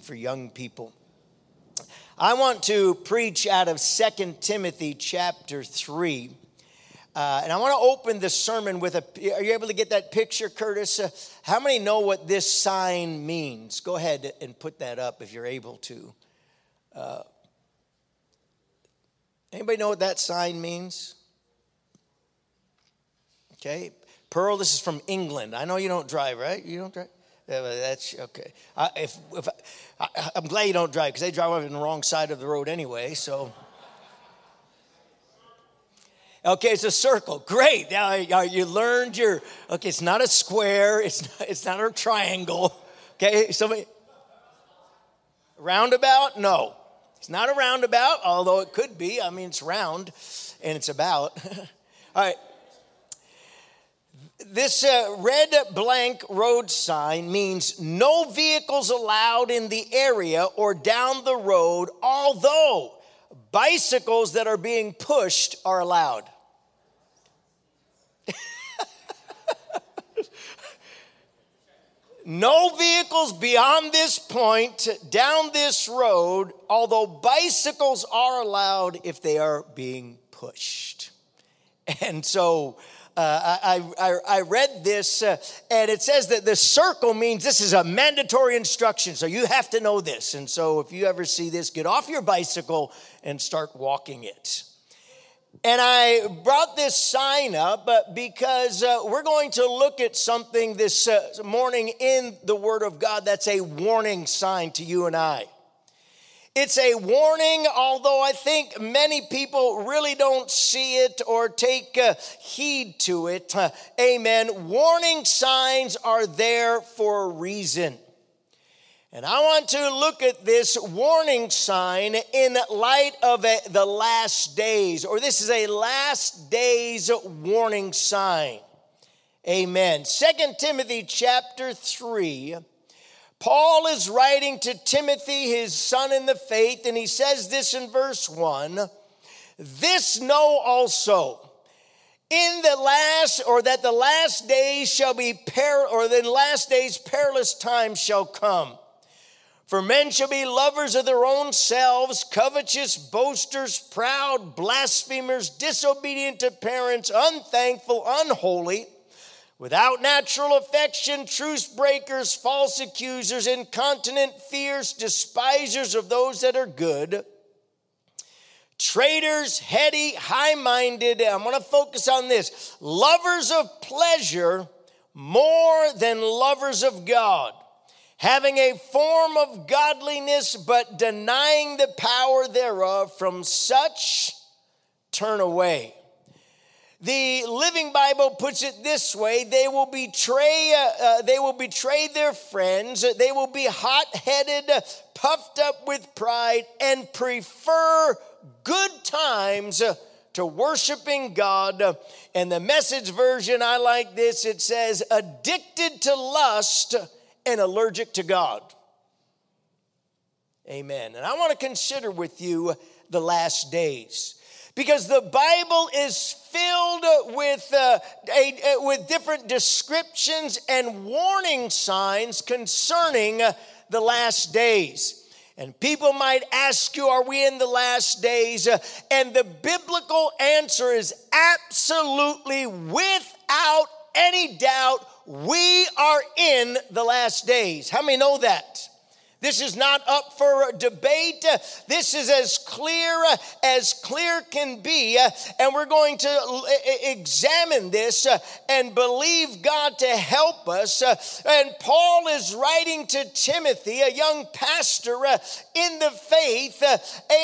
for young people. I want to preach out of Second Timothy chapter 3. Uh, and I want to open the sermon with a. Are you able to get that picture, Curtis? Uh, how many know what this sign means? Go ahead and put that up if you're able to. Uh, anybody know what that sign means? Okay. Pearl, this is from England. I know you don't drive, right? You don't drive? That's okay. I, if, if I, am glad you don't drive because they drive on the wrong side of the road anyway. So, okay, it's a circle. Great. Now you learned your. Okay, it's not a square. It's not, it's not a triangle. Okay, somebody. Roundabout? No, it's not a roundabout. Although it could be. I mean, it's round, and it's about. All right this uh, red blank road sign means no vehicles allowed in the area or down the road, although bicycles that are being pushed are allowed. no vehicles beyond this point down this road, although bicycles are allowed if they are being pushed. And so, uh, I, I, I, read this, uh, and it says that the circle means this is a mandatory instruction. So you have to know this. And so if you ever see this, get off your bicycle and start walking it. And I brought this sign up because uh, we're going to look at something this uh, morning in the Word of God that's a warning sign to you and I. It's a warning, although I think many people really don't see it or take uh, heed to it. Uh, amen. Warning signs are there for a reason. And I want to look at this warning sign in light of a, the last days, or this is a last days warning sign. Amen. Second Timothy chapter 3 Paul is writing to Timothy, his son in the faith, and he says this in verse 1 This know also, in the last, or that the last days shall be, per, or the last days perilous times shall come. For men shall be lovers of their own selves, covetous, boasters, proud, blasphemers, disobedient to parents, unthankful, unholy Without natural affection, truce breakers, false accusers, incontinent, fierce, despisers of those that are good, traitors, heady, high minded. I'm going to focus on this lovers of pleasure more than lovers of God, having a form of godliness, but denying the power thereof. From such turn away. The Living Bible puts it this way: they will betray, uh, uh, they will betray their friends. They will be hot-headed, puffed up with pride, and prefer good times to worshiping God. And the message version, I like this. It says, addicted to lust and allergic to God. Amen. And I want to consider with you the last days because the Bible is filled with, uh, a, with different descriptions and warning signs concerning the last days. And people might ask you, Are we in the last days? and the biblical answer is absolutely without any doubt, we are in the last days. How many know that? This is not up for debate. This is as clear as clear can be. And we're going to examine this and believe God to help us. And Paul is writing to Timothy, a young pastor in the faith.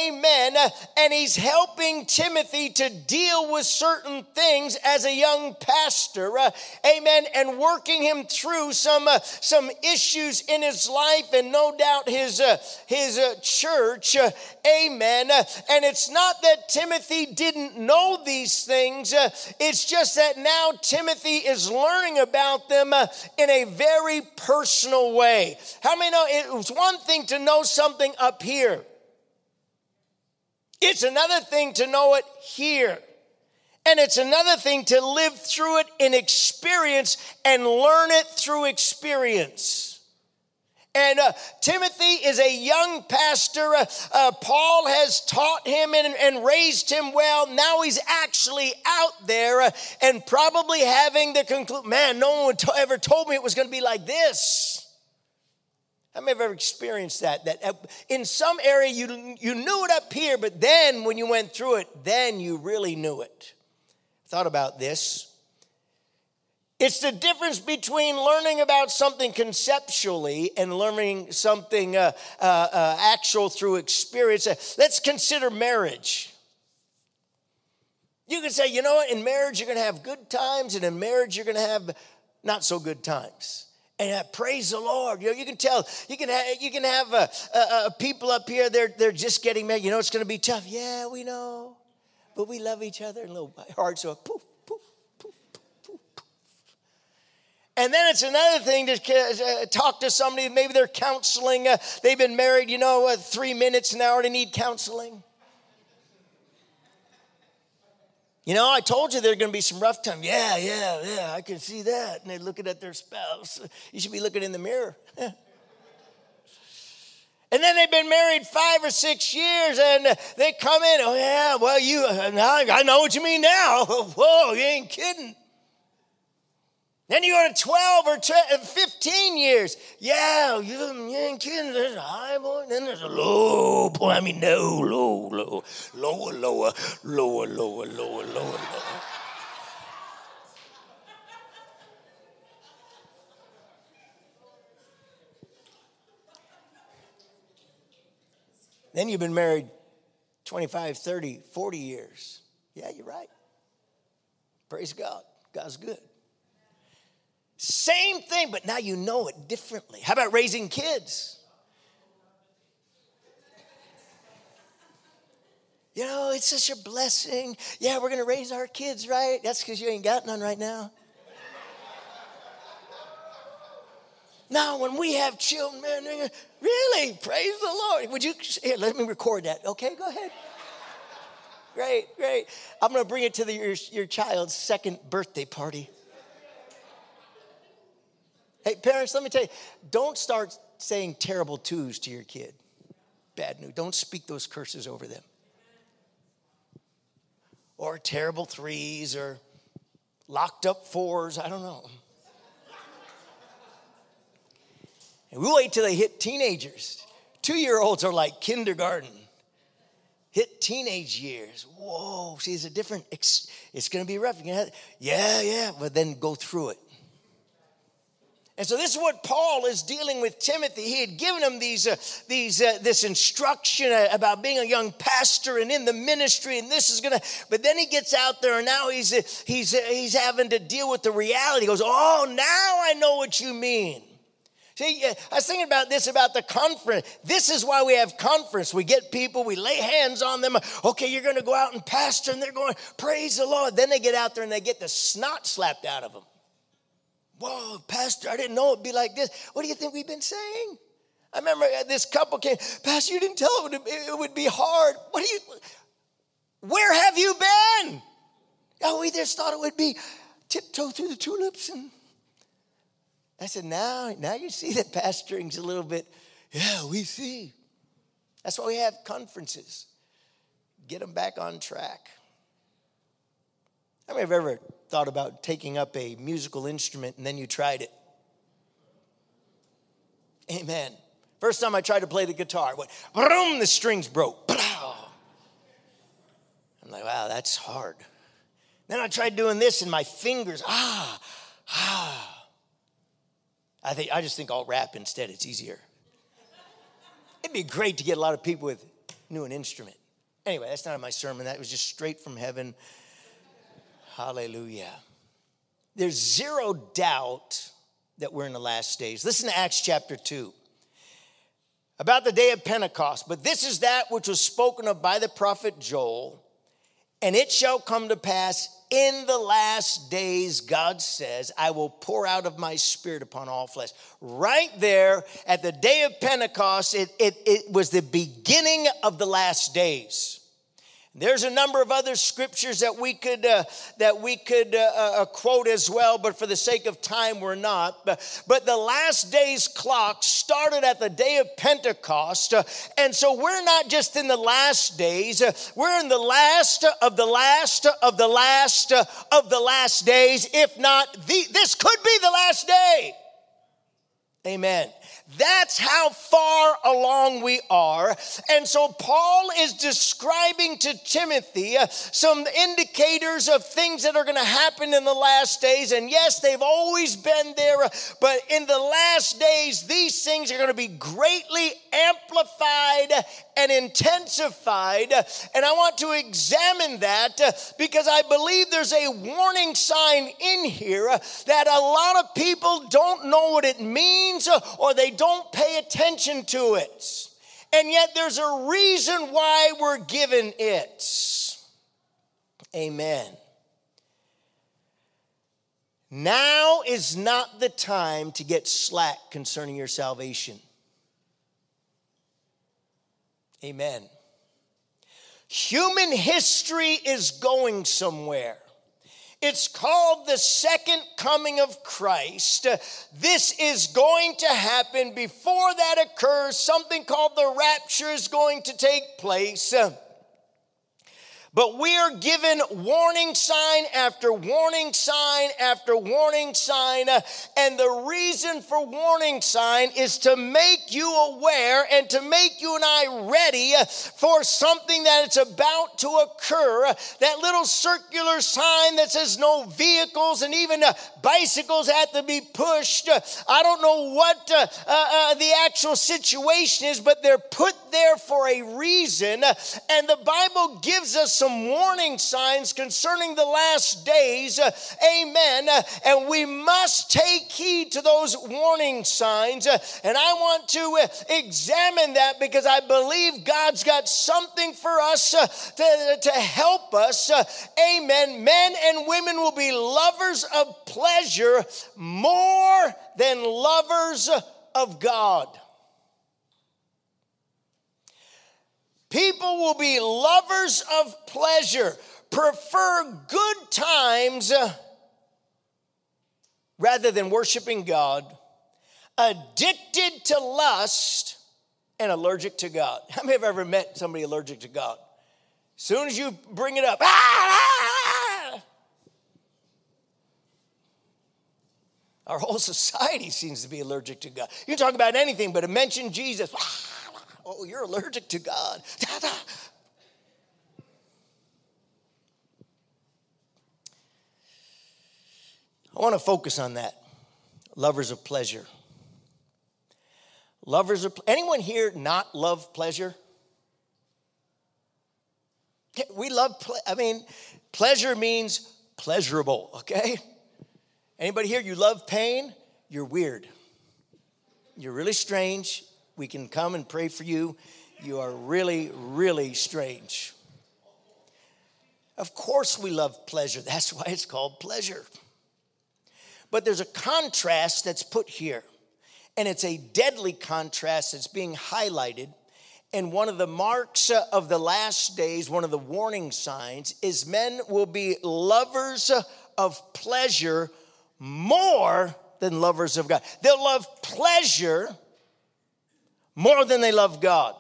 Amen. And he's helping Timothy to deal with certain things as a young pastor. Amen. And working him through some, some issues in his life and no doubt out his, uh, his uh, church. Uh, amen. and it's not that Timothy didn't know these things, uh, it's just that now Timothy is learning about them uh, in a very personal way. How many know it was one thing to know something up here? It's another thing to know it here. And it's another thing to live through it in experience and learn it through experience. And uh, Timothy is a young pastor. Uh, uh, Paul has taught him and, and, raised him well. Now he's actually out there uh, and probably having the conclude, man, no one t- ever told me it was going to be like this. How many have ever experienced that? That uh, in some area you, you knew it up here, but then when you went through it, then you really knew it. Thought about this. It's the difference between learning about something conceptually and learning something uh, uh, uh, actual through experience. Let's consider marriage. You can say, you know what, in marriage you're going to have good times, and in marriage you're going to have not so good times. And praise the Lord. You know, you can tell, you can have, you can have uh, uh, uh, people up here, they're, they're just getting married. You know, it's going to be tough. Yeah, we know. But we love each other. And little hearts poof, poof, poof, poof. And then it's another thing to uh, talk to somebody, maybe they're counseling. Uh, they've been married, you know, three minutes an hour to need counseling. You know, I told you there are going to be some rough times. Yeah, yeah, yeah, I can see that. And they're looking at their spouse. You should be looking in the mirror. and then they've been married five or six years and they come in. Oh, yeah, well, you, I know what you mean now. Whoa, you ain't kidding. Then you go to 12 or uh, 15 years. Yeah, you, you ain't kidding. There's a high point, then there's a low point. I mean, no, low, low, lower, lower, lower, lower, lower, lower, lower. Then you've been married 25, 30, 40 years. Yeah, you're right. Praise God. God's good. Same thing, but now you know it differently. How about raising kids? You know, it's such a blessing. Yeah, we're going to raise our kids, right? That's because you ain't got none right now. Now, when we have children, really, praise the Lord. Would you, here, let me record that. Okay, go ahead. Great, great. I'm going to bring it to the, your, your child's second birthday party. Hey, parents, let me tell you don't start saying terrible twos to your kid. Bad news. Don't speak those curses over them. Or terrible threes or locked up fours. I don't know. And we wait till they hit teenagers. Two year olds are like kindergarten. Hit teenage years. Whoa, see, it's a different, it's gonna be rough. Have, yeah, yeah, but then go through it. And so this is what Paul is dealing with Timothy. He had given him these, uh, these, uh, this instruction uh, about being a young pastor and in the ministry, and this is gonna. But then he gets out there, and now he's uh, he's uh, he's having to deal with the reality. He goes, "Oh, now I know what you mean." See, I was thinking about this about the conference. This is why we have conference. We get people, we lay hands on them. Okay, you're going to go out and pastor, and they're going, "Praise the Lord." Then they get out there and they get the snot slapped out of them. Whoa, Pastor, I didn't know it'd be like this. What do you think we've been saying? I remember uh, this couple came, Pastor, you didn't tell it would, it would be hard. What do you, where have you been? Oh, we just thought it would be tiptoe through the tulips. And I said, now, now you see that pastoring's a little bit, yeah, we see. That's why we have conferences. Get them back on track. How many have ever thought about taking up a musical instrument and then you tried it? Amen. First time I tried to play the guitar, what? Boom, the strings broke. I'm like, wow, that's hard. Then I tried doing this and my fingers, ah, ah. I think I just think I'll rap instead. It's easier. It'd be great to get a lot of people with new an instrument. Anyway, that's not my sermon. That was just straight from heaven. Hallelujah. There's zero doubt that we're in the last days. Listen to Acts chapter 2 about the day of Pentecost. But this is that which was spoken of by the prophet Joel. And it shall come to pass in the last days, God says, I will pour out of my spirit upon all flesh. Right there at the day of Pentecost, it, it, it was the beginning of the last days. There's a number of other scriptures that we could uh, that we could uh, uh, quote as well, but for the sake of time, we're not. But, but the last day's clock started at the day of Pentecost, uh, and so we're not just in the last days; uh, we're in the last of the last of the last of the last days. If not, the, this could be the last day. Amen. That's how far along we are. And so Paul is describing to Timothy uh, some indicators of things that are going to happen in the last days. And yes, they've always been there, uh, but in the last days, these things are going to be greatly amplified and intensified. And I want to examine that uh, because I believe there's a warning sign in here that a lot of people don't know what it means or they don't pay attention to it. And yet there's a reason why we're given it. Amen. Now is not the time to get slack concerning your salvation. Amen. Human history is going somewhere. It's called the second coming of Christ. This is going to happen. Before that occurs, something called the rapture is going to take place. But we are given warning sign after warning sign after warning sign. And the reason for warning sign is to make you aware and to make you and I ready for something that is about to occur. That little circular sign that says no vehicles and even bicycles have to be pushed. I don't know what uh, uh, the actual situation is, but they're put there for a reason. And the Bible gives us some warning signs concerning the last days. Uh, amen. Uh, and we must take heed to those warning signs. Uh, and I want to examine that because I believe God's got something for us to, to help us. Amen. Men and women will be lovers of pleasure more than lovers of God. People will be lovers of pleasure, prefer good times uh, rather than worshiping God, addicted to lust, and allergic to God. How many have ever met somebody allergic to God? As soon as you bring it up, ah, ah, our whole society seems to be allergic to God. You talk about anything, but mention Jesus. Ah, Oh, you're allergic to God. I want to focus on that. Lovers of pleasure. Lovers of anyone here not love pleasure? We love ple- I mean, pleasure means pleasurable, okay? Anybody here you love pain? You're weird. You're really strange we can come and pray for you. You are really, really strange. Of course, we love pleasure. That's why it's called pleasure. But there's a contrast that's put here, and it's a deadly contrast that's being highlighted. And one of the marks of the last days, one of the warning signs, is men will be lovers of pleasure more than lovers of God. They'll love pleasure more than they love God.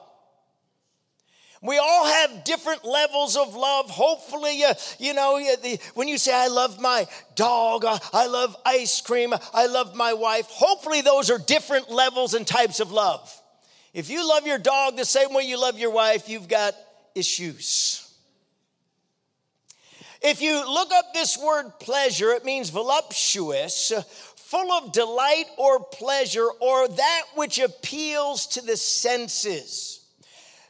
We all have different levels of love. Hopefully, uh, you know, when you say, I love my dog, uh, I love ice cream, I love my wife, hopefully those are different levels and types of love. If you love your dog the same way you love your wife, you've got issues. If you look up this word pleasure, it means voluptuous, full of delight or pleasure or that which appeals to the senses.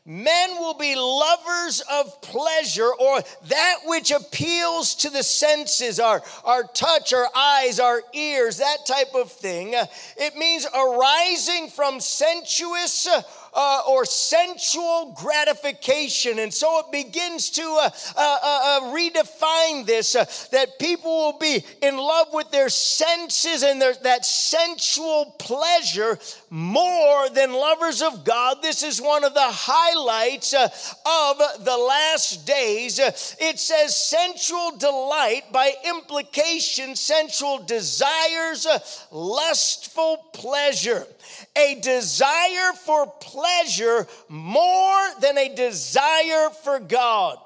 Men will be lovers of pleasure or that which appeals to the senses, our, our touch, our eyes, our ears, that type of thing. It means arising from sensuous uh, or sensual gratification. And so it begins to uh, uh, uh, uh redefine this that people will be in love with their senses and their, that sensual pleasure more than lovers of God. This is one of the highlights of the last days. It says sensual delight by implication, sensual desires, lustful pleasure a desire for pleasure more than a desire for God.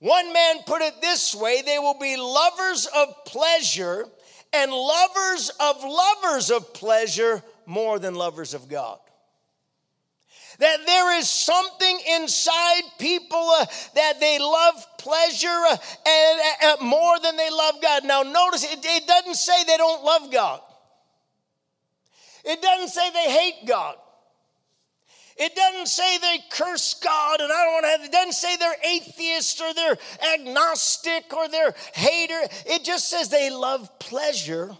One man put it this way they will be lovers of pleasure and lovers of lovers of pleasure more than lovers of God. That there is something inside people uh, that they love pleasure uh, and uh, uh more than they love God. Now, notice it, it doesn't say they don't love God. It doesn't say they hate God. It doesn't say they curse God, and I don't want to have, it doesn't say they're atheist or they're agnostic or they're hater. It just says they love pleasure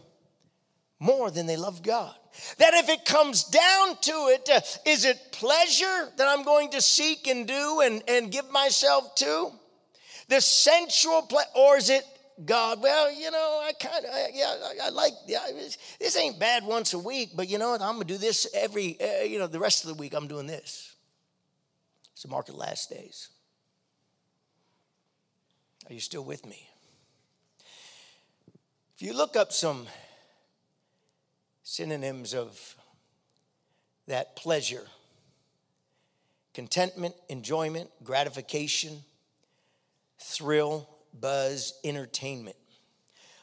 more than they love God. That if it comes down to it, uh, is it pleasure that I'm going to seek and do and, and give myself to? The sensual pleasure, or is it God, well, you know, I kind of, yeah, I, I like, yeah, this ain't bad once a week, but you know what? I'm going to do this every, uh, you know, the rest of the week, I'm doing this. It's the market last days. Are you still with me? If you look up some synonyms of that pleasure, contentment, enjoyment, gratification, thrill, buzz, entertainment.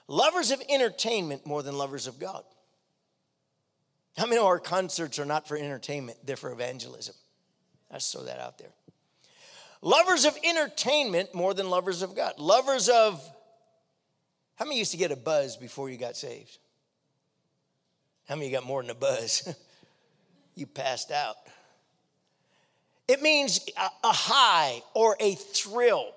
Lovers of entertainment more than lovers of God. How many of our concerts are not for entertainment, they're for evangelism? Let's throw that out there. Lovers of entertainment more than lovers of God. Lovers of, how many used to get a buzz before you got saved? How many got more than a buzz? you passed out. It means a high or a thrill.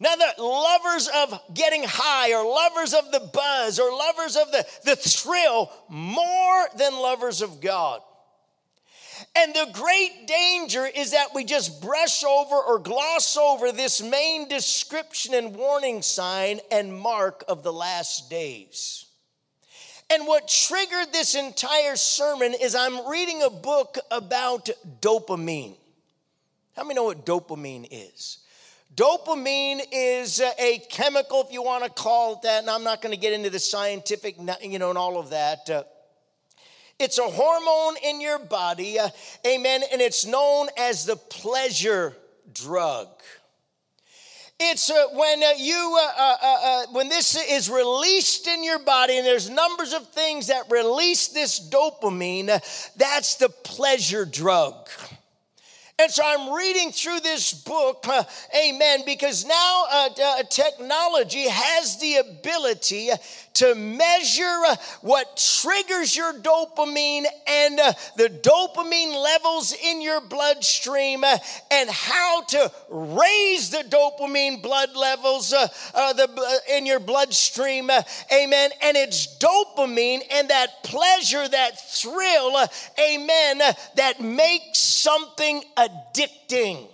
Now, the lovers of getting high, or lovers of the buzz, or lovers of the, the thrill, more than lovers of God. And the great danger is that we just brush over or gloss over this main description and warning sign and mark of the last days. And what triggered this entire sermon is I'm reading a book about dopamine. How many know what dopamine is? Dopamine is a chemical, if you want to call it that, and I'm not going to get into the scientific, you know, and all of that. Uh, it's a hormone in your body, uh, amen, and it's known as the pleasure drug. It's uh, when uh, you uh, uh, uh, when this is released in your body, and there's numbers of things that release this dopamine. that's the pleasure drug. And so I'm reading through this book, uh, amen, because now uh, uh, technology has the ability to measure uh, what triggers your dopamine and uh, the dopamine levels in your bloodstream uh, and how to raise the dopamine blood levels in your bloodstream. Amen. And it's dopamine and that pleasure, that thrill, amen, that makes something addicting.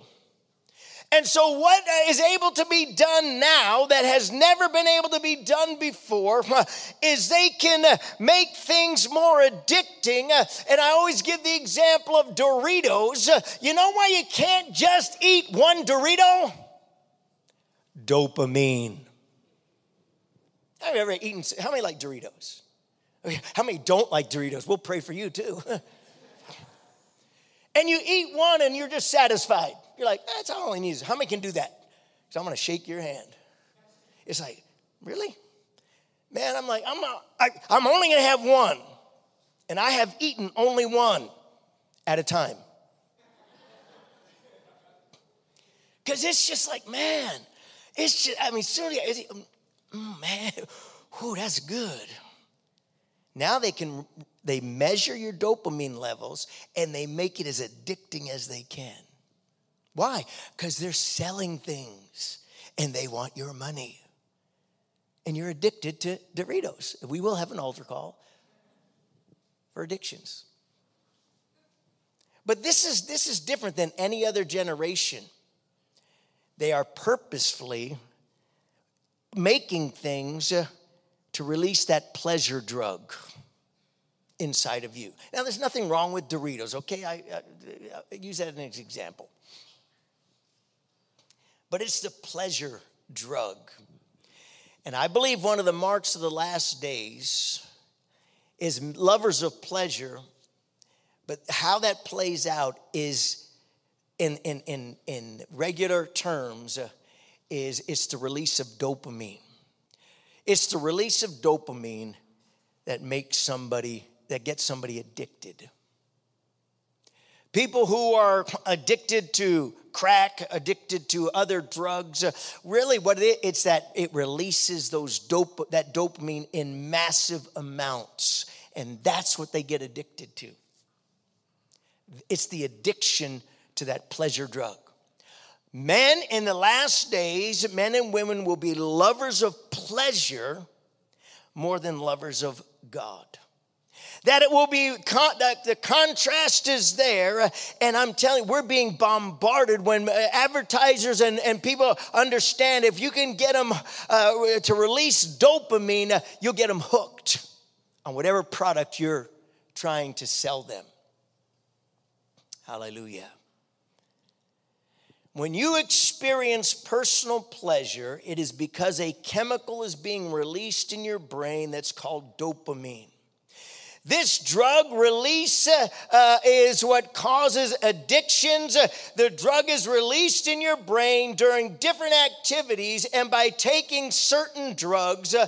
And so, what is able to be done now that has never been able to be done before is they can make things more addicting. And I always give the example of Doritos. You know why you can't just eat one Dorito? Dopamine. Have you ever eaten? How many like Doritos? How many don't like Doritos? We'll pray for you too. and you eat one and you're just satisfied. You're like, that's all I need. How many can do that? So I'm going to shake your hand. It's like, really? Man, I'm like, I'm, I'm only going to have one. And I have eaten only one at a time. Because it's just like, man, it's just, I mean, seriously, mm, man, whoo, that's good. Now they can, they measure your dopamine levels and they make it as addicting as they can. Why? Because they're selling things and they want your money. And you're addicted to Doritos. We will have an altar call for addictions. But this is, this is different than any other generation. They are purposefully making things uh, to release that pleasure drug inside of you. Now, there's nothing wrong with Doritos, okay? I, I, I use that as an example. But it's the pleasure drug. And I believe one of the marks of the last days is lovers of pleasure, but how that plays out is in, in, in, in regular terms, uh, is it's the release of dopamine. It's the release of dopamine that makes somebody, that gets somebody addicted. People who are addicted to crack, addicted to other drugs, really what it, it's that it releases those dope, that dopamine in massive amounts. And that's what they get addicted to. It's the addiction to that pleasure drug. Men in the last days, men and women will be lovers of pleasure more than lovers of God. That it will be, that the contrast is there. And I'm telling you, we're being bombarded when uh, advertisers and, and people understand if you can get them uh, to release dopamine, uh, you'll get them hooked on whatever product you're trying to sell them. Hallelujah. When you experience personal pleasure, it is because a chemical is being released in your brain that's called dopamine. This drug release uh, uh, is what causes addictions. Uh, the drug is released in your brain during different activities, and by taking certain drugs, uh,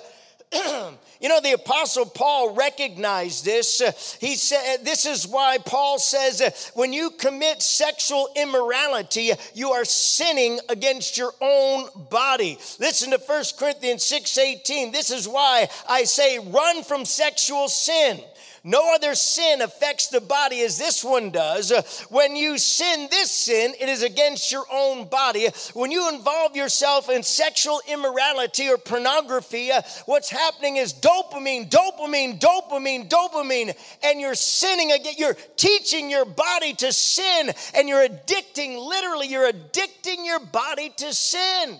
you know, the Apostle Paul recognized this. He said, This is why Paul says, when you commit sexual immorality, you are sinning against your own body. Listen to 1 Corinthians 6 18. This is why I say, run from sexual sin. No other sin affects the body as this one does. When you sin this sin, it is against your own body. When you involve yourself in sexual immorality or pornography, uh, what's happening is dopamine, dopamine, dopamine, dopamine, and you're sinning again. You're teaching your body to sin, and you're addicting, literally, you're addicting your body to sin.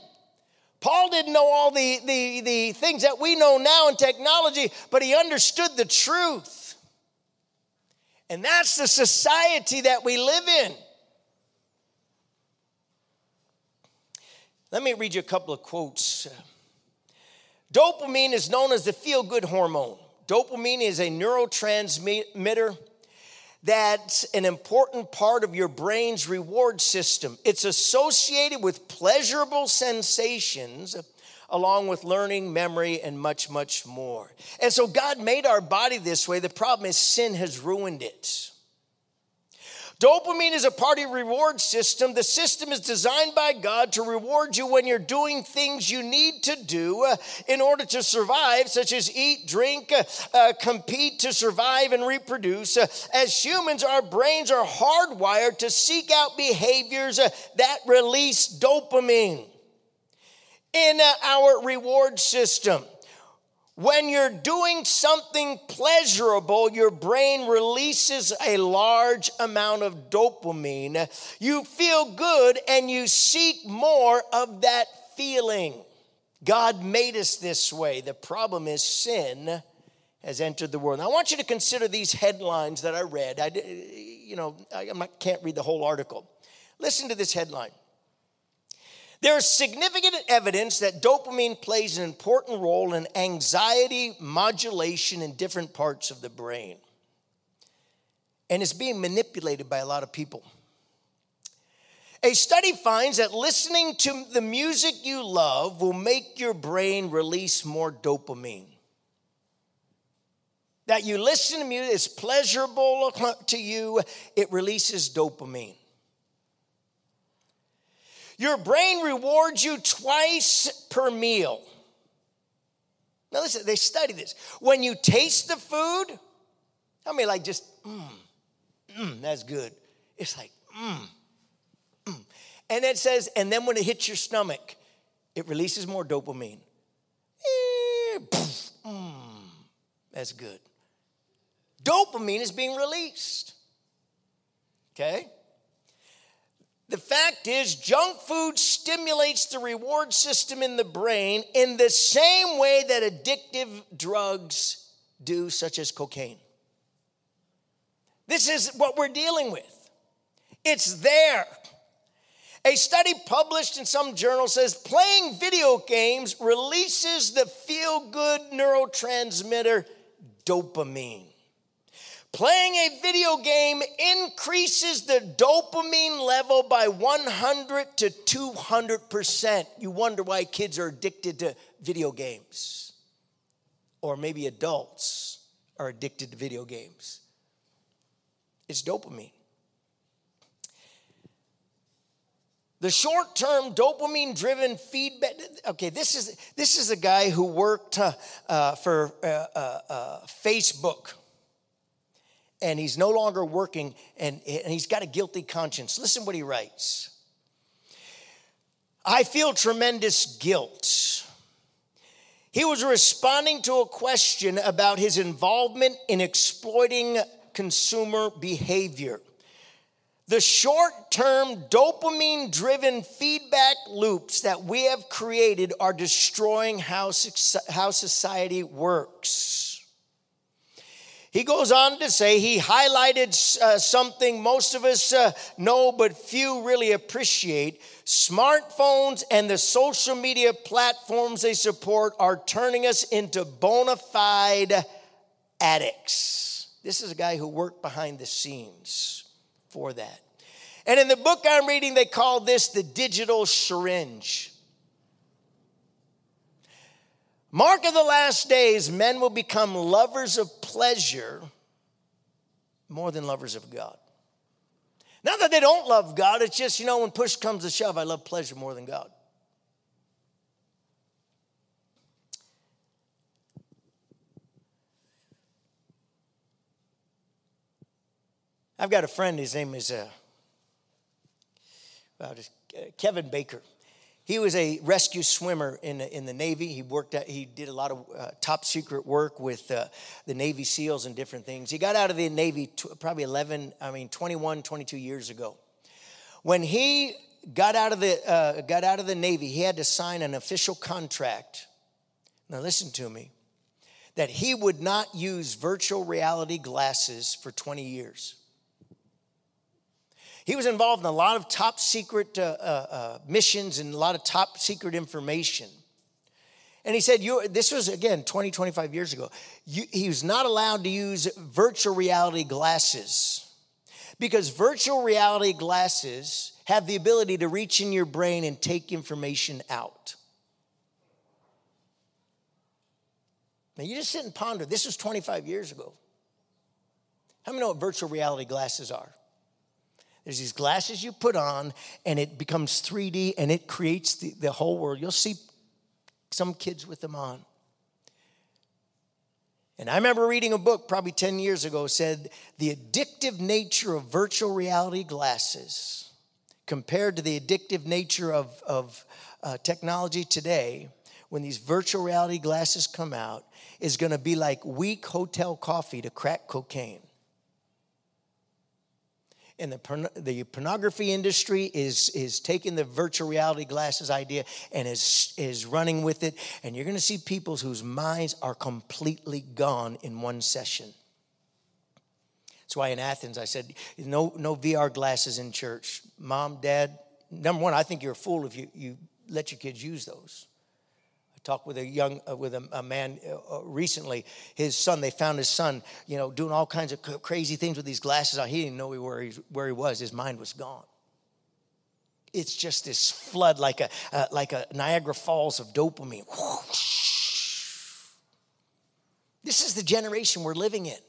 Paul didn't know all the, the, the things that we know now in technology, but he understood the truth. And that's the society that we live in. Let me read you a couple of quotes. Dopamine is known as the feel good hormone. Dopamine is a neurotransmitter that's an important part of your brain's reward system. It's associated with pleasurable sensations along with learning, memory, and much, much more. And so God made our body this way. The problem is sin has ruined it. Dopamine is a party reward system. The system is designed by God to reward you when you're doing things you need to do uh, in order to survive, such as eat, drink, uh, uh, compete to survive and reproduce. Uh, as humans, our brains are hardwired to seek out behaviors that release dopamine in our reward system. When you're doing something pleasurable, your brain releases a large amount of dopamine. You feel good and you seek more of that feeling. God made us this way. The problem is sin has entered the world. Now, I want you to consider these headlines that I read. I, you know, I can't read the whole article. Listen to this headline. There is significant evidence that dopamine plays an important role in anxiety modulation in different parts of the brain. And it's being manipulated by a lot of people. A study finds that listening to the music you love will make your brain release more dopamine. That you listen to music, it's pleasurable to you, it releases dopamine. Your brain rewards you twice per meal. Now, listen, they study this. When you taste the food, I mean, like just, mmm, mmm, that's good. It's like, mmm, mmm. And it says, and then when it hits your stomach, it releases more dopamine. Mmm, that's good. Dopamine is being released. Okay? The fact is, junk food stimulates the reward system in the brain in the same way that addictive drugs do, such as cocaine. This is what we're dealing with. It's there. A study published in some journal says playing video games releases the feel good neurotransmitter dopamine. Playing a video game increases the dopamine level by 100 to 200%. You wonder why kids are addicted to video games, or maybe adults are addicted to video games. It's dopamine. The short term dopamine driven feedback. Okay, this is, this is a guy who worked uh, uh, for uh, uh, uh Facebook and he's no longer working and, and he's got a guilty conscience. Listen what he writes I feel tremendous guilt. He was responding to a question about his involvement in exploiting consumer behavior. The short term dopamine driven feedback loops that we have created are destroying how, how society works. He goes on to say he highlighted uh, something most of us uh, know, but few really appreciate. Smartphones and the social media platforms they support are turning us into bona fide addicts. This is a guy who worked behind the scenes for that. And in the book I'm reading, they call this the digital syringe. Mark of the last days, men will become lovers of pleasure more than lovers of God. Not that they don't love God, it's just, you know, when push comes to shove, I love pleasure more than God. I've got a friend, his name is uh, well, uh, Kevin Baker. He was a rescue swimmer in, in the Navy. He worked at, he did a lot of uh, top secret work with uh, the Navy SEALs and different things. He got out of the Navy t- probably 11, I mean, 21, 22 years ago. When he got out of the, uh, got out of the Navy, he had to sign an official contract. Now, listen to me that he would not use virtual reality glasses for 20 years. He was involved in a lot of top secret uh, uh, uh, missions and a lot of top secret information. And he said, this was again 20, 25 years ago. You, he was not allowed to use virtual reality glasses because virtual reality glasses have the ability to reach in your brain and take information out. Now, you just sit and ponder. This was 25 years ago. How many know what virtual reality glasses are? There's these glasses you put on, and it becomes 3D and it creates the, the whole world. You'll see some kids with them on. And I remember reading a book probably 10 years ago said the addictive nature of virtual reality glasses compared to the addictive nature of, of uh, technology today, when these virtual reality glasses come out, is going to be like weak hotel coffee to crack cocaine and the, the pornography industry is, is taking the virtual reality glasses idea and is, is running with it. And you're going to see people whose minds are completely gone in one session. That's why in Athens I said, no, no VR glasses in church. Mom, dad, number one, I think you're a fool if you, you let your kids use those talked with a young uh, with a, a man uh, uh, recently. His son they found his son you know doing all kinds of crazy things with these glasses on. He didn't know where he, where he was. His mind was gone. It's just this flood like a uh, like a niagara falls of dopamine. This is the generation we're living in.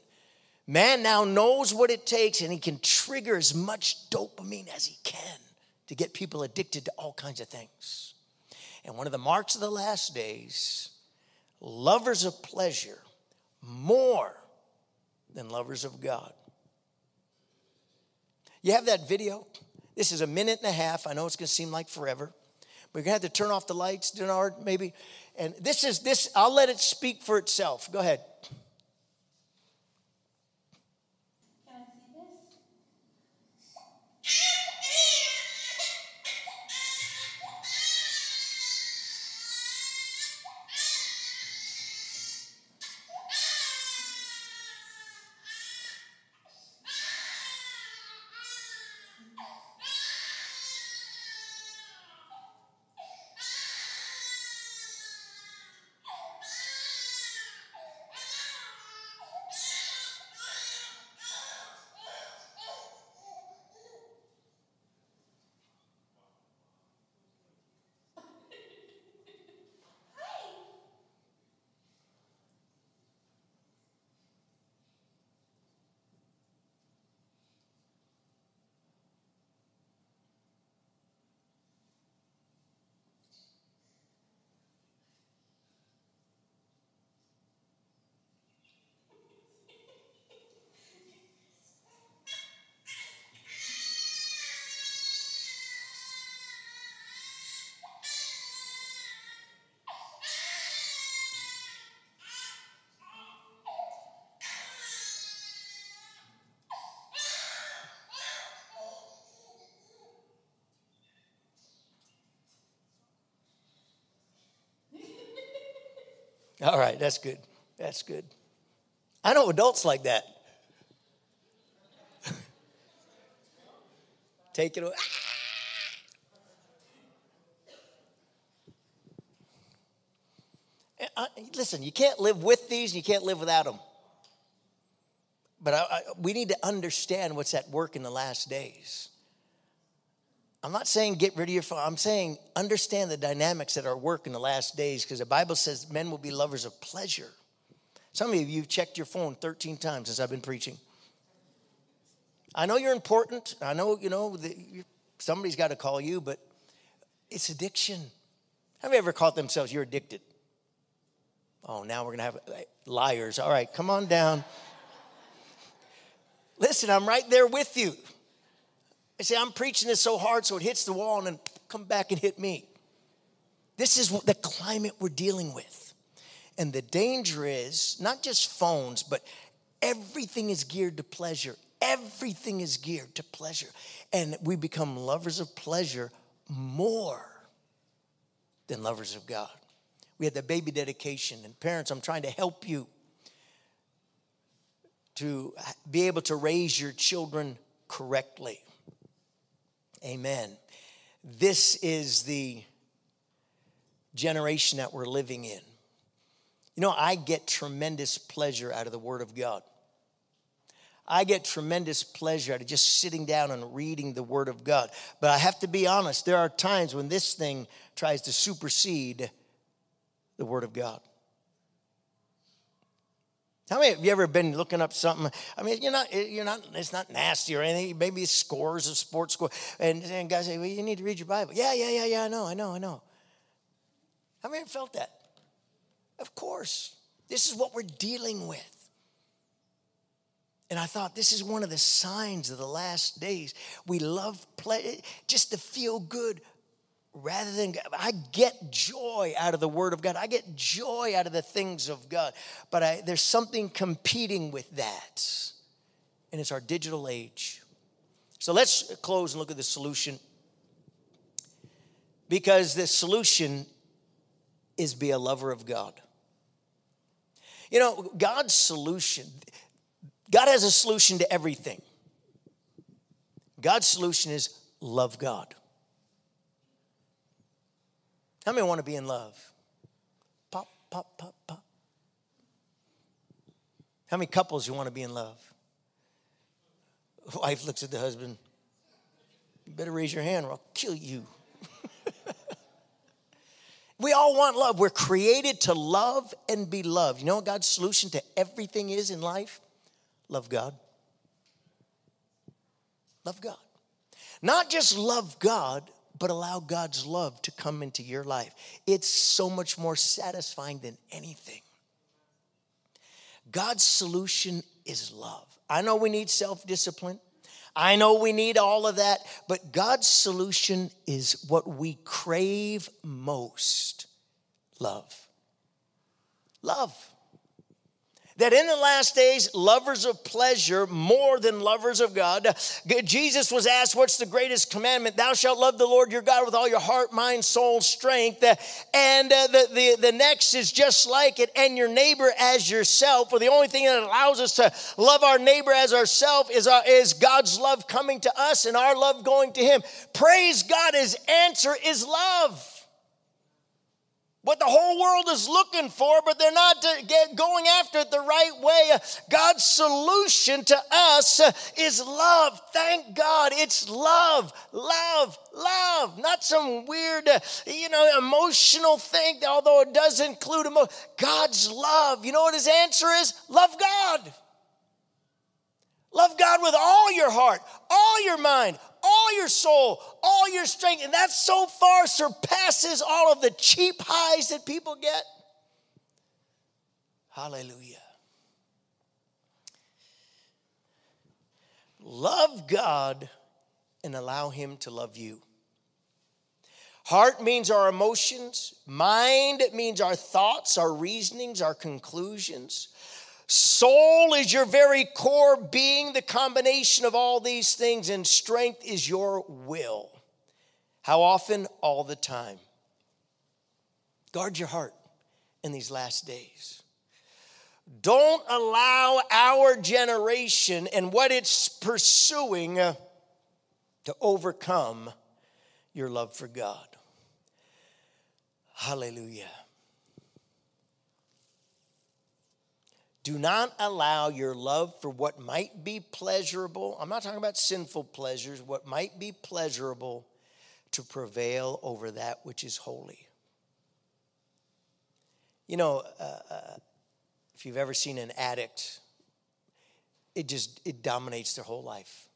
Man now knows what it takes and he can trigger as much dopamine as he can to get people addicted to all kinds of things and one of the marks of the last days, lovers of pleasure more than lovers of God. You have that video? This is a minute and a half. I know it's going to seem like forever. But you're going to have to turn off the lights, Denard, maybe. And this is this, I'll let it speak for itself. Go ahead. All right, that's good. That's good. I know adults like that. Take it away. Ah! listen, you can't live with these and you can't live without them. But I, I, we need to understand what's at work in the last days. I'm not saying get rid of your phone. I'm saying understand the dynamics that are work in the last days because the Bible says men will be lovers of pleasure. Some of you, you've checked your phone 13 times since I've been preaching. I know you're important. I know, you know, somebody's got to call you, but it's addiction. Have you ever caught themselves, you're addicted? Oh, now we're going to have eh, liars. All right, come on down. Listen, I'm right there with you. I say, I'm preaching this so hard so it hits the wall and then come back and hit me. This is what the climate we're dealing with. And the danger is not just phones, but everything is geared to pleasure. Everything is geared to pleasure. And we become lovers of pleasure more than lovers of God. We had the baby dedication, and parents, I'm trying to help you to be able to raise your children correctly. Amen. This is the generation that we're living in. You know, I get tremendous pleasure out of the Word of God. I get tremendous pleasure out of just sitting down and reading the Word of God. But I have to be honest, there are times when this thing tries to supersede the Word of God. How many of you ever been looking up something? I mean, you're not, you're not, it's not nasty or anything. Maybe scores of sports score. And, and guys say, well, you need to read your Bible. Yeah, yeah, yeah, yeah, I know, I know, I know. How many felt that? Of course. This is what we're dealing with. And I thought this is one of the signs of the last days. We love play just to feel good rather than I get joy out of the Word of God. I get joy out of the things of God. But I, there's something competing with that, and it's our digital age. So let's close and look at the solution. Because the solution is be a lover of God. You know, God's solution, God has a solution to everything. God's solution is love God. How many want to be in love? Pop, pop, pop, pop. How many couples you want to be in love? Wife looks at the husband. You better raise your hand or I'll kill you. we all want love. We're created to love and be loved. You know what God's solution to everything is in life? Love God. Love God. Not just love God, but allow God's love to come into your life. It's so much more satisfying than anything. God's solution is love. I know we need self discipline. I know we need all of that, but God's solution is what we crave most love. Love that in the last days, lovers of pleasure more than lovers of God. Jesus was asked, What's the greatest commandment? Thou shalt love the Lord your God with all your heart, mind, soul, strength. And uh, the, the, the next is just like it, and your neighbor as yourself. For the only thing that allows us to love our neighbor as ourselves is, our, is God's love coming to us and our love going to Him. Praise God, His answer is love what the whole world is looking for, but they're not going after it the right way. God's solution to us is love. Thank God it's love, love, love. Not some weird, you know, emotional thing, although it does include emotion. God's love. You know what his answer is? Love God. Love God with all your heart, all your mind, all your soul, all your strength. And that so far surpasses all of the cheap highs that people get. Hallelujah. Love God and allow Him to love you. Heart means our emotions, mind means our thoughts, our reasonings, our conclusions. Soul is your very core being, the combination of all these things, and strength is your will. How often? All the time. Guard your heart. in these last days. Don't allow our generation and what it's pursuing to overcome your love for God. Hallelujah. Do not allow your love for what might be pleasurable, I'm not talking about sinful pleasures, what might be pleasurable to prevail over that which is holy. You know, uh, uh, if you've ever seen an addict, it just it dominates their whole life.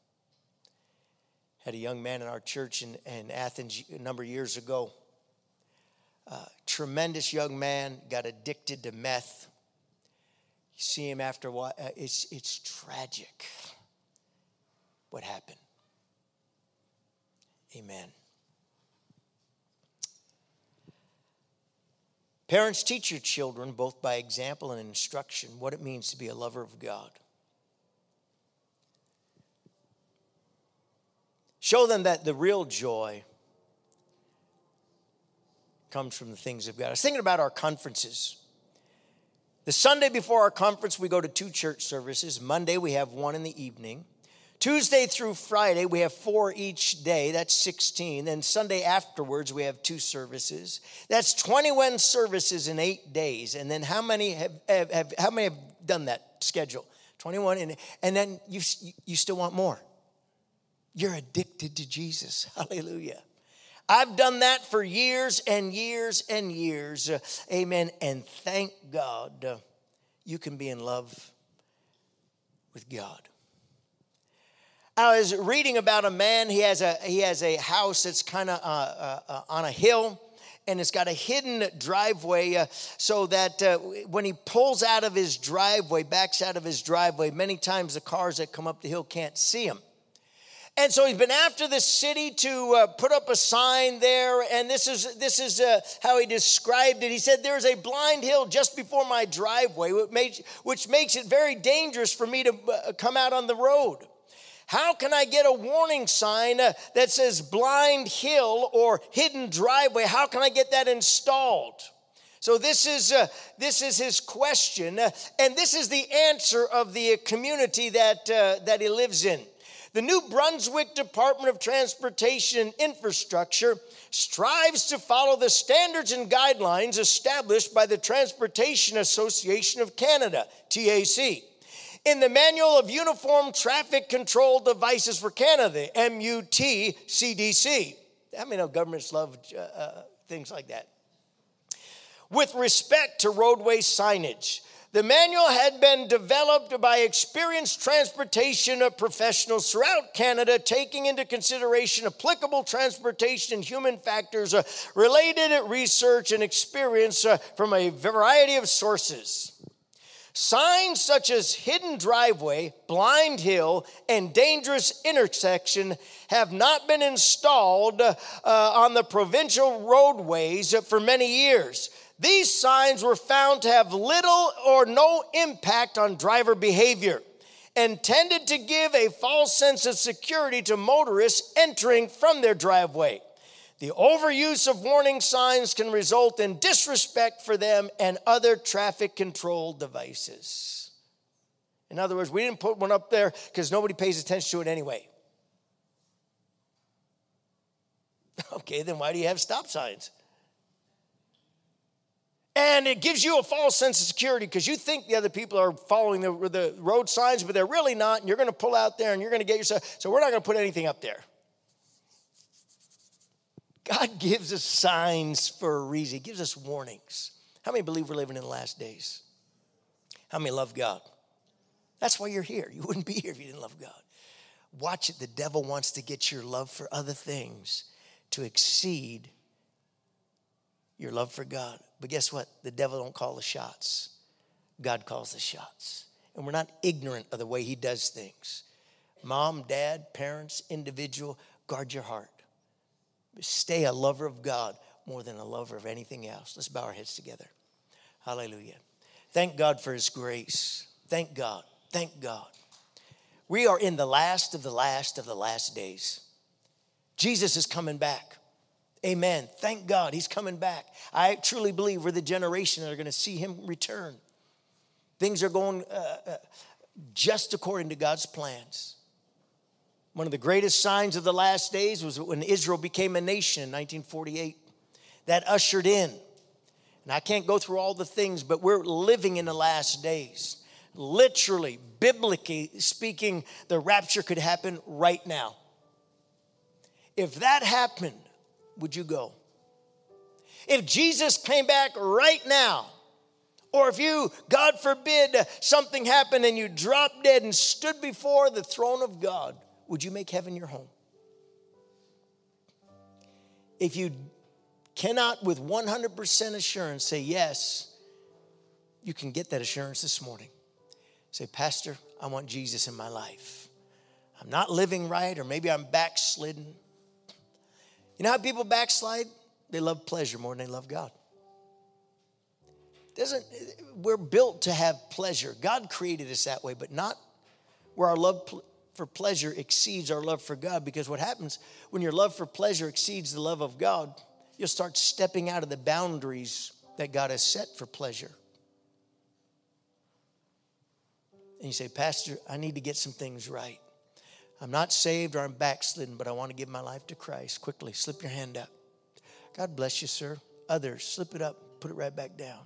Had a young man in our church in, in Athens a number of years ago. Uh, tremendous young man, got addicted to meth. You see him after a while, uh, it's, it's tragic what happened. Amen. Parents, teach your children, both by example and instruction, what it means to be a lover of God. Show them that the real joy comes from the things of God. I was thinking about our conferences. The Sunday before our conference, we go to two church services. Monday, we have one in the evening. Tuesday through Friday, we have four each day. That's 16. Then Sunday afterwards, we have two services. That's 21 services in eight days. And then how many have, have, have how many have done that schedule? 21. And, and then you, you still want more. You're addicted to Jesus. Hallelujah. I've done that for years and years and years. amen. And thank God uh, you can be in love with God. I was reading about a man. He has a he has a house that's kind of uh, uh, uh, on a hill, and it's got a hidden driveway, uh, so that uh, when he pulls out of his driveway, backs out of his driveway, many times the cars that come up the hill can't see him. And so he's been after the city to uh, put up a sign there, and this is this is uh, how he described it. He said, "There's a blind hill just before my driveway, which makes, which makes it very dangerous for me to uh, come out on the road." How can I get a warning sign uh, that says blind hill or hidden driveway? How can I get that installed? So this is uh, this is his question, uh, and this is the answer of the community that uh, that he lives in. The New Brunswick Department of Transportation and Infrastructure strives to follow the standards and guidelines established by the Transportation Association of Canada, TAC in the Manual of Uniform Traffic Control Devices for Canada, MUT CDC. I mean, governments love uh, uh, things like that. With respect to roadway signage, the manual had been developed by experienced transportation professionals throughout Canada, taking into consideration applicable transportation and human factors, uh, related research, and experience uh, from a variety of sources. Signs such as hidden driveway, blind hill, and dangerous intersection have not been installed uh, on the provincial roadways for many years. These signs were found to have little or no impact on driver behavior and tended to give a false sense of security to motorists entering from their driveway. The overuse of warning signs can result in disrespect for them and other traffic control devices. In other words, we didn't put one up there because nobody pays attention to it anyway. Okay, then why do you have stop signs? And it gives you a false sense of security because you think the other people are following the, the road signs, but they're really not. And you're going to pull out there and you're going to get yourself. So we're not going to put anything up there. God gives us signs for a reason, He gives us warnings. How many believe we're living in the last days? How many love God? That's why you're here. You wouldn't be here if you didn't love God. Watch it. The devil wants to get your love for other things to exceed your love for God. But guess what? The devil don't call the shots. God calls the shots. And we're not ignorant of the way he does things. Mom, dad, parents, individual, guard your heart. Stay a lover of God more than a lover of anything else. Let's bow our heads together. Hallelujah. Thank God for His grace. Thank God. Thank God. We are in the last of the last of the last days. Jesus is coming back. Amen. Thank God he's coming back. I truly believe we're the generation that are going to see him return. Things are going uh, uh, just according to God's plans. One of the greatest signs of the last days was when Israel became a nation in 1948. That ushered in. And I can't go through all the things, but we're living in the last days. Literally, biblically speaking, the rapture could happen right now. If that happened, would you go? If Jesus came back right now, or if you, God forbid, something happened and you dropped dead and stood before the throne of God, would you make heaven your home? If you cannot with 100% assurance say yes, you can get that assurance this morning. Say, Pastor, I want Jesus in my life. I'm not living right, or maybe I'm backslidden. You know how people backslide? They love pleasure more than they love God. Doesn't we're built to have pleasure. God created us that way, but not where our love for pleasure exceeds our love for God. Because what happens when your love for pleasure exceeds the love of God, you'll start stepping out of the boundaries that God has set for pleasure. And you say, Pastor, I need to get some things right. I'm not saved or I'm backslidden, but I want to give my life to Christ. Quickly, slip your hand up. God bless you, sir. Others, slip it up, put it right back down.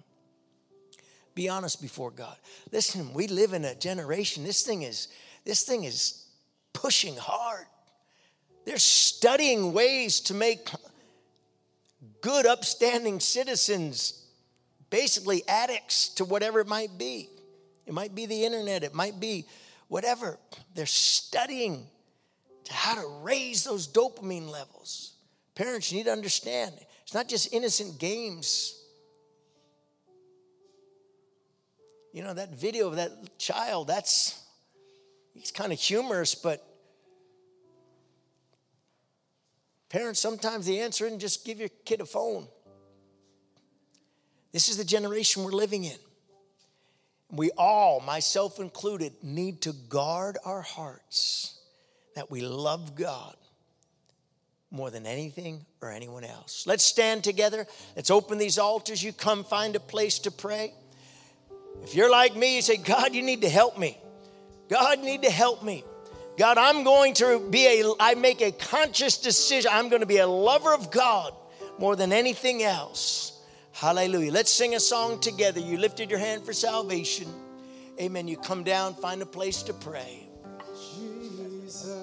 Be honest before God. Listen, we live in a generation. This thing is this thing is pushing hard. They're studying ways to make good, upstanding citizens basically addicts to whatever it might be. It might be the internet, it might be whatever. They're studying to how to raise those dopamine levels. Parents, need to understand it's not just innocent games. You know, that video of that child, that's, he's kind of humorous, but parents, sometimes the answer isn't just give your kid a phone. This is the generation we're living in. We all, myself included, need to guard our hearts that we love God more than anything or anyone else. Let's stand together. Let's open these altars. You come find a place to pray. If you're like me, you say, God, you need to help me. God, need to help me. God, I'm going to be a, I make a conscious decision. I'm going to be a lover of God more than anything else. Hallelujah. Let's sing a song together. You lifted your hand for salvation. Amen. You come down, find a place to pray. Jesus,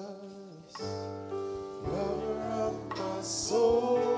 lover of my soul.